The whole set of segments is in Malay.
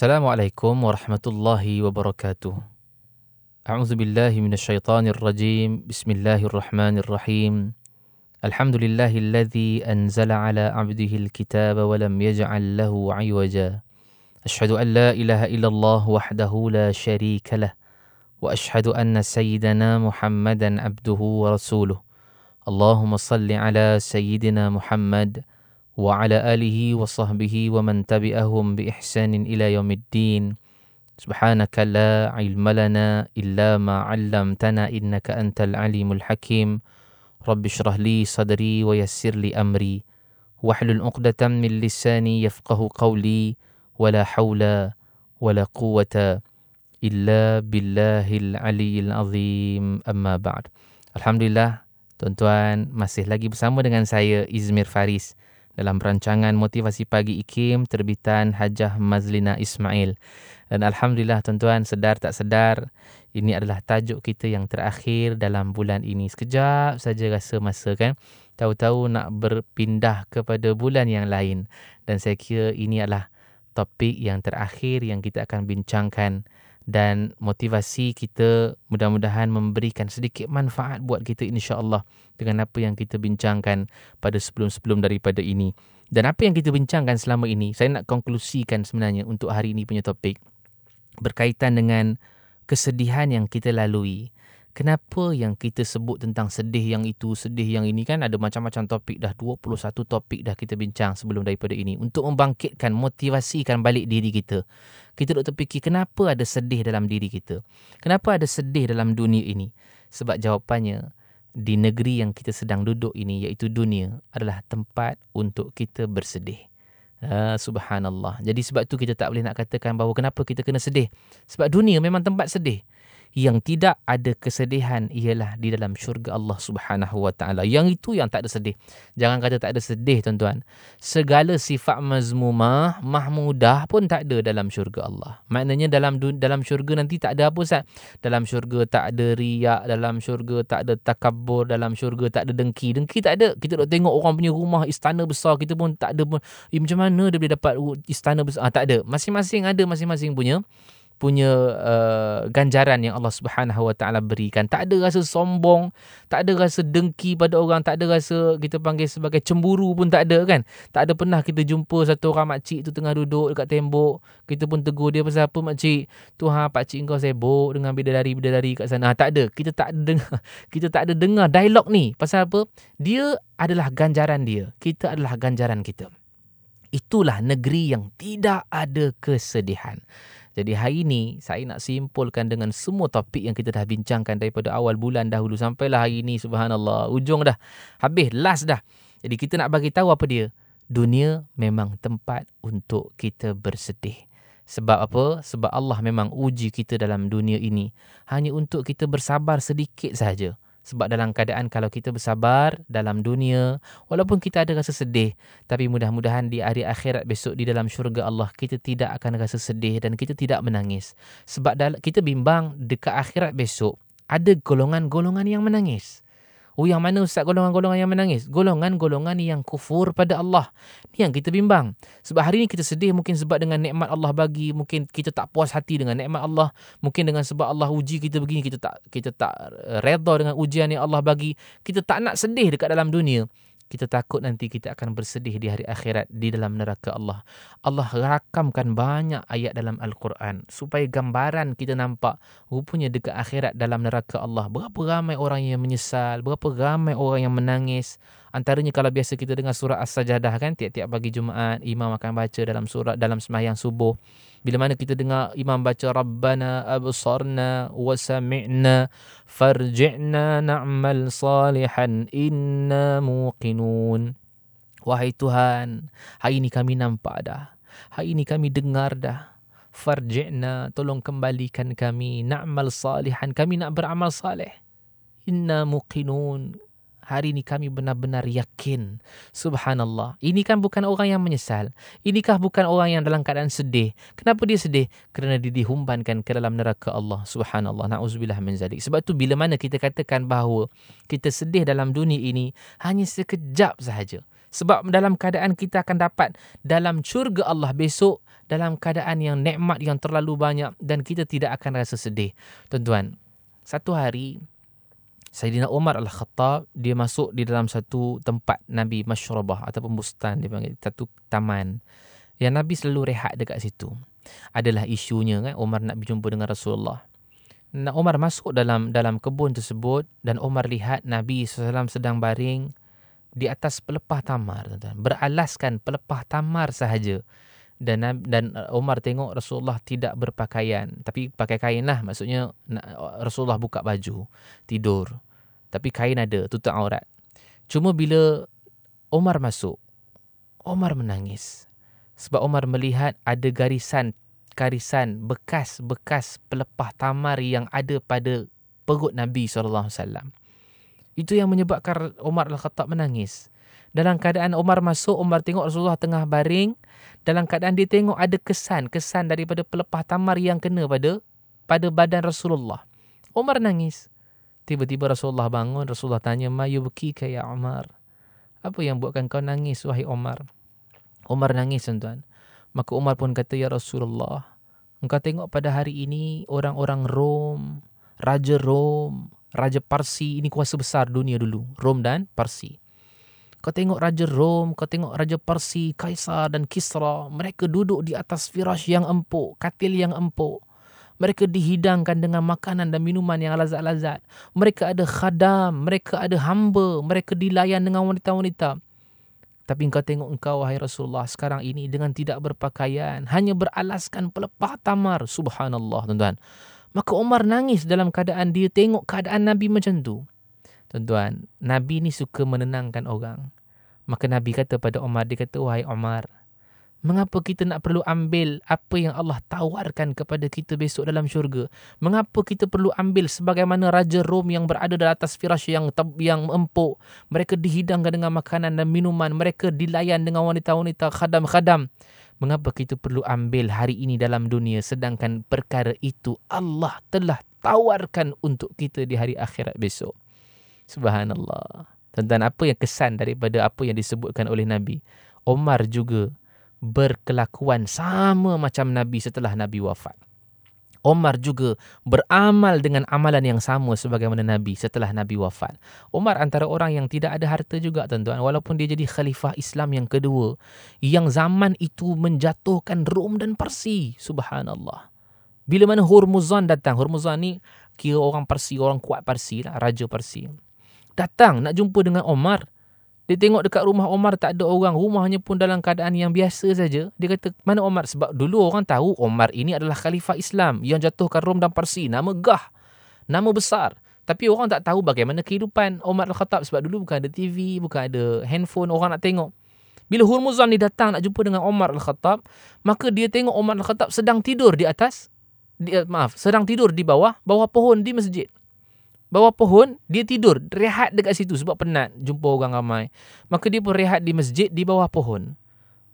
السلام عليكم ورحمة الله وبركاته. أعوذ بالله من الشيطان الرجيم. بسم الله الرحمن الرحيم. الحمد لله الذي أنزل على عبده الكتاب ولم يجعل له عوجا. أشهد أن لا إله إلا الله وحده لا شريك له. وأشهد أن سيدنا محمدا عبده ورسوله. اللهم صل على سيدنا محمد وعلى آله وصحبه ومن تبعهم بإحسان إلى يوم الدين سبحانك لا علم لنا إلا ما علمتنا إنك أنت العليم الحكيم رب اشرح لي صدري ويسر لي أمري واحلل عقدة من لساني يفقه قولي ولا حول ولا قوة إلا بالله العلي العظيم أما بعد الحمد لله Tuan-tuan, masih lagi bersama dengan saya Izmir Faris dalam rancangan Motivasi Pagi IKIM terbitan Hajah Mazlina Ismail. Dan Alhamdulillah tuan-tuan, sedar tak sedar, ini adalah tajuk kita yang terakhir dalam bulan ini. Sekejap saja rasa masa kan, tahu-tahu nak berpindah kepada bulan yang lain. Dan saya kira ini adalah topik yang terakhir yang kita akan bincangkan dan motivasi kita mudah-mudahan memberikan sedikit manfaat buat kita insya-Allah dengan apa yang kita bincangkan pada sebelum-sebelum daripada ini. Dan apa yang kita bincangkan selama ini, saya nak konklusikan sebenarnya untuk hari ini punya topik berkaitan dengan kesedihan yang kita lalui kenapa yang kita sebut tentang sedih yang itu, sedih yang ini kan ada macam-macam topik dah 21 topik dah kita bincang sebelum daripada ini untuk membangkitkan motivasikan balik diri kita. Kita duk terfikir kenapa ada sedih dalam diri kita? Kenapa ada sedih dalam dunia ini? Sebab jawapannya di negeri yang kita sedang duduk ini iaitu dunia adalah tempat untuk kita bersedih. Uh, subhanallah. Jadi sebab tu kita tak boleh nak katakan bahawa kenapa kita kena sedih. Sebab dunia memang tempat sedih yang tidak ada kesedihan ialah di dalam syurga Allah Subhanahu wa taala. Yang itu yang tak ada sedih. Jangan kata tak ada sedih tuan-tuan. Segala sifat mazmumah, mahmudah pun tak ada dalam syurga Allah. Maknanya dalam dalam syurga nanti tak ada apa Ustaz? Dalam syurga tak ada riak, dalam syurga tak ada takabur, dalam syurga tak ada dengki. Dengki tak ada. Kita dok tengok orang punya rumah istana besar kita pun tak ada pun. Eh, macam mana dia boleh dapat istana besar? Ah, tak ada. Masing-masing ada masing-masing punya punya uh, ganjaran yang Allah Subhanahu Wa Taala berikan. Tak ada rasa sombong, tak ada rasa dengki pada orang, tak ada rasa kita panggil sebagai cemburu pun tak ada kan. Tak ada pernah kita jumpa satu orang mak cik tu tengah duduk dekat tembok, kita pun tegur dia pasal apa mak cik? Tu ha pak cik kau sibuk dengan bidadari-bidadari kat sana. Ha, tak ada. Kita tak ada dengar. Kita tak ada dengar dialog ni. Pasal apa? Dia adalah ganjaran dia. Kita adalah ganjaran kita. Itulah negeri yang tidak ada kesedihan. Jadi hari ini saya nak simpulkan dengan semua topik yang kita dah bincangkan daripada awal bulan dahulu sampailah hari ini subhanallah ujung dah habis last dah. Jadi kita nak bagi tahu apa dia? Dunia memang tempat untuk kita bersedih. Sebab apa? Sebab Allah memang uji kita dalam dunia ini hanya untuk kita bersabar sedikit saja. Sebab dalam keadaan kalau kita bersabar dalam dunia, walaupun kita ada rasa sedih, tapi mudah-mudahan di hari akhirat besok di dalam syurga Allah, kita tidak akan rasa sedih dan kita tidak menangis. Sebab kita bimbang dekat akhirat besok, ada golongan-golongan yang menangis. Oh yang mana ustaz golongan-golongan yang menangis? Golongan-golongan yang kufur pada Allah. Ni yang kita bimbang. Sebab hari ini kita sedih mungkin sebab dengan nikmat Allah bagi, mungkin kita tak puas hati dengan nikmat Allah, mungkin dengan sebab Allah uji kita begini kita tak kita tak redha dengan ujian yang Allah bagi. Kita tak nak sedih dekat dalam dunia kita takut nanti kita akan bersedih di hari akhirat di dalam neraka Allah. Allah rakamkan banyak ayat dalam Al-Quran supaya gambaran kita nampak rupanya dekat akhirat dalam neraka Allah. Berapa ramai orang yang menyesal, berapa ramai orang yang menangis. Antaranya kalau biasa kita dengar surah As-Sajadah kan tiap-tiap pagi Jumaat imam akan baca dalam surah dalam sembahyang subuh bila mana kita dengar imam baca rabbana absarna wa sami'na farji'na na'mal salihan inna muqinun. Wahai tuhan hari ini kami nampak dah. Hari ini kami dengar dah. Farji'na tolong kembalikan kami. Na'mal salihan kami nak beramal saleh. Inna muqinun hari ini kami benar-benar yakin. Subhanallah. Ini kan bukan orang yang menyesal. Inikah bukan orang yang dalam keadaan sedih. Kenapa dia sedih? Kerana dia dihumbankan ke dalam neraka Allah. Subhanallah. Na'udzubillah min zalik. Sebab tu bila mana kita katakan bahawa kita sedih dalam dunia ini hanya sekejap sahaja. Sebab dalam keadaan kita akan dapat dalam syurga Allah besok dalam keadaan yang nikmat yang terlalu banyak dan kita tidak akan rasa sedih. Tuan-tuan, satu hari Sayyidina Umar Al-Khattab dia masuk di dalam satu tempat Nabi Masyrabah ataupun bustan dia panggil satu taman. Yang Nabi selalu rehat dekat situ. Adalah isunya kan Umar nak berjumpa dengan Rasulullah. Nak Umar masuk dalam dalam kebun tersebut dan Umar lihat Nabi SAW sedang baring di atas pelepah tamar tuan-tuan. Beralaskan pelepah tamar sahaja. Dan dan Umar tengok Rasulullah tidak berpakaian tapi pakai kain lah maksudnya Rasulullah buka baju tidur tapi kain ada tutup aurat. Cuma bila Umar masuk Umar menangis sebab Umar melihat ada garisan garisan bekas-bekas pelepah tamar yang ada pada perut Nabi SAW. Itu yang menyebabkan Umar Al-Khattab menangis. Dalam keadaan Umar masuk, Umar tengok Rasulullah tengah baring. Dalam keadaan dia tengok ada kesan, kesan daripada pelepah tamar yang kena pada pada badan Rasulullah. Umar nangis. Tiba-tiba Rasulullah bangun, Rasulullah tanya, "Ma yubki ka ya Umar?" Apa yang buatkan kau nangis wahai Umar? Umar nangis tuan-tuan. Maka Umar pun kata, Ya Rasulullah, engkau tengok pada hari ini orang-orang Rom, Raja Rom, Raja Parsi, ini kuasa besar dunia dulu. Rom dan Parsi. Kau tengok Raja Rom, kau tengok Raja Parsi, Kaisar dan Kisra. Mereka duduk di atas firash yang empuk, katil yang empuk. Mereka dihidangkan dengan makanan dan minuman yang lazat-lazat. Mereka ada khadam, mereka ada hamba, mereka dilayan dengan wanita-wanita. Tapi engkau tengok engkau wahai Rasulullah sekarang ini dengan tidak berpakaian, hanya beralaskan pelepah tamar. Subhanallah, tuan-tuan. Maka Umar nangis dalam keadaan dia tengok keadaan Nabi macam tu. Tuan-tuan, Nabi ni suka menenangkan orang. Maka Nabi kata pada Umar, dia kata, wahai Umar, Mengapa kita nak perlu ambil apa yang Allah tawarkan kepada kita besok dalam syurga? Mengapa kita perlu ambil sebagaimana Raja Rom yang berada di atas firash yang yang empuk? Mereka dihidangkan dengan makanan dan minuman. Mereka dilayan dengan wanita-wanita khadam-khadam. Mengapa kita perlu ambil hari ini dalam dunia sedangkan perkara itu Allah telah tawarkan untuk kita di hari akhirat besok? Subhanallah. Tentang apa yang kesan daripada apa yang disebutkan oleh Nabi? Omar juga berkelakuan sama macam Nabi setelah Nabi wafat. Omar juga beramal dengan amalan yang sama sebagaimana Nabi setelah Nabi wafat. Omar antara orang yang tidak ada harta juga tuan-tuan. Walaupun dia jadi khalifah Islam yang kedua. Yang zaman itu menjatuhkan Rom dan Parsi. Subhanallah. Bila mana Hormuzan datang. Hormuzan ni kira orang Parsi, orang kuat Parsi lah. Raja Parsi. Datang nak jumpa dengan Omar. Dia tengok dekat rumah Omar tak ada orang. Rumahnya pun dalam keadaan yang biasa saja. Dia kata, mana Omar? Sebab dulu orang tahu Omar ini adalah khalifah Islam yang jatuhkan Rom dan Parsi. Nama Gah. Nama besar. Tapi orang tak tahu bagaimana kehidupan Omar Al-Khattab. Sebab dulu bukan ada TV, bukan ada handphone. Orang nak tengok. Bila Hurmuzan ni datang nak jumpa dengan Omar Al-Khattab, maka dia tengok Omar Al-Khattab sedang tidur di atas, di, maaf, sedang tidur di bawah, bawah pohon di masjid bawah pohon, dia tidur, rehat dekat situ sebab penat jumpa orang ramai. Maka dia pun rehat di masjid di bawah pohon.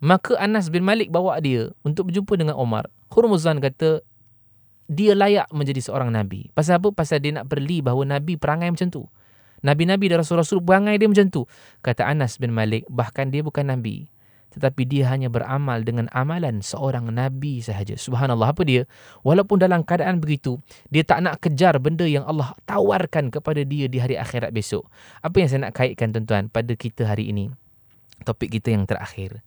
Maka Anas bin Malik bawa dia untuk berjumpa dengan Omar. Hurmuzan kata, dia layak menjadi seorang Nabi. Pasal apa? Pasal dia nak perli bahawa Nabi perangai macam tu. Nabi-Nabi dan Rasul-Rasul perangai dia macam tu. Kata Anas bin Malik, bahkan dia bukan Nabi tetapi dia hanya beramal dengan amalan seorang nabi sahaja. Subhanallah apa dia? Walaupun dalam keadaan begitu, dia tak nak kejar benda yang Allah tawarkan kepada dia di hari akhirat besok. Apa yang saya nak kaitkan tuan-tuan pada kita hari ini? Topik kita yang terakhir.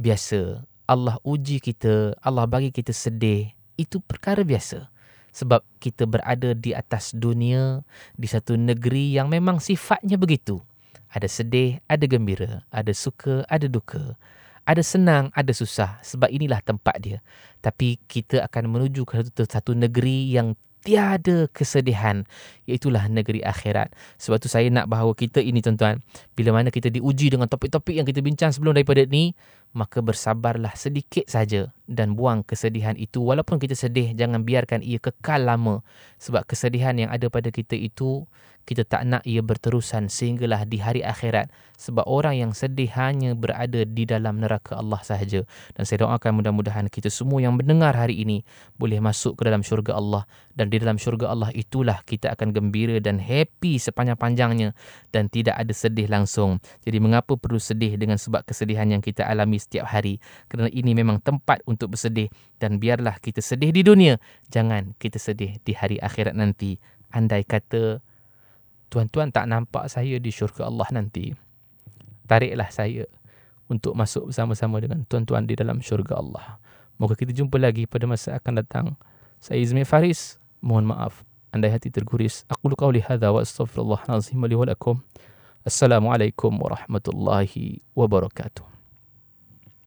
Biasa Allah uji kita, Allah bagi kita sedih, itu perkara biasa. Sebab kita berada di atas dunia, di satu negeri yang memang sifatnya begitu. Ada sedih, ada gembira, ada suka, ada duka ada senang, ada susah sebab inilah tempat dia. Tapi kita akan menuju ke satu, satu negeri yang tiada kesedihan iaitulah negeri akhirat. Sebab tu saya nak bahawa kita ini tuan-tuan bila mana kita diuji dengan topik-topik yang kita bincang sebelum daripada ni maka bersabarlah sedikit saja dan buang kesedihan itu walaupun kita sedih jangan biarkan ia kekal lama sebab kesedihan yang ada pada kita itu kita tak nak ia berterusan sehinggalah di hari akhirat sebab orang yang sedih hanya berada di dalam neraka Allah sahaja. Dan saya doakan mudah-mudahan kita semua yang mendengar hari ini boleh masuk ke dalam syurga Allah. Dan di dalam syurga Allah itulah kita akan gembira dan happy sepanjang-panjangnya dan tidak ada sedih langsung. Jadi mengapa perlu sedih dengan sebab kesedihan yang kita alami setiap hari? Kerana ini memang tempat untuk bersedih dan biarlah kita sedih di dunia. Jangan kita sedih di hari akhirat nanti. Andai kata tuan-tuan tak nampak saya di syurga Allah nanti. Tariklah saya untuk masuk bersama-sama dengan tuan-tuan di dalam syurga Allah. Moga kita jumpa lagi pada masa akan datang. Saya Izmi Faris. Mohon maaf. Andai hati terguris. Aku luka oleh hadha wa astaghfirullah nazim li walakum. Assalamualaikum warahmatullahi wabarakatuh.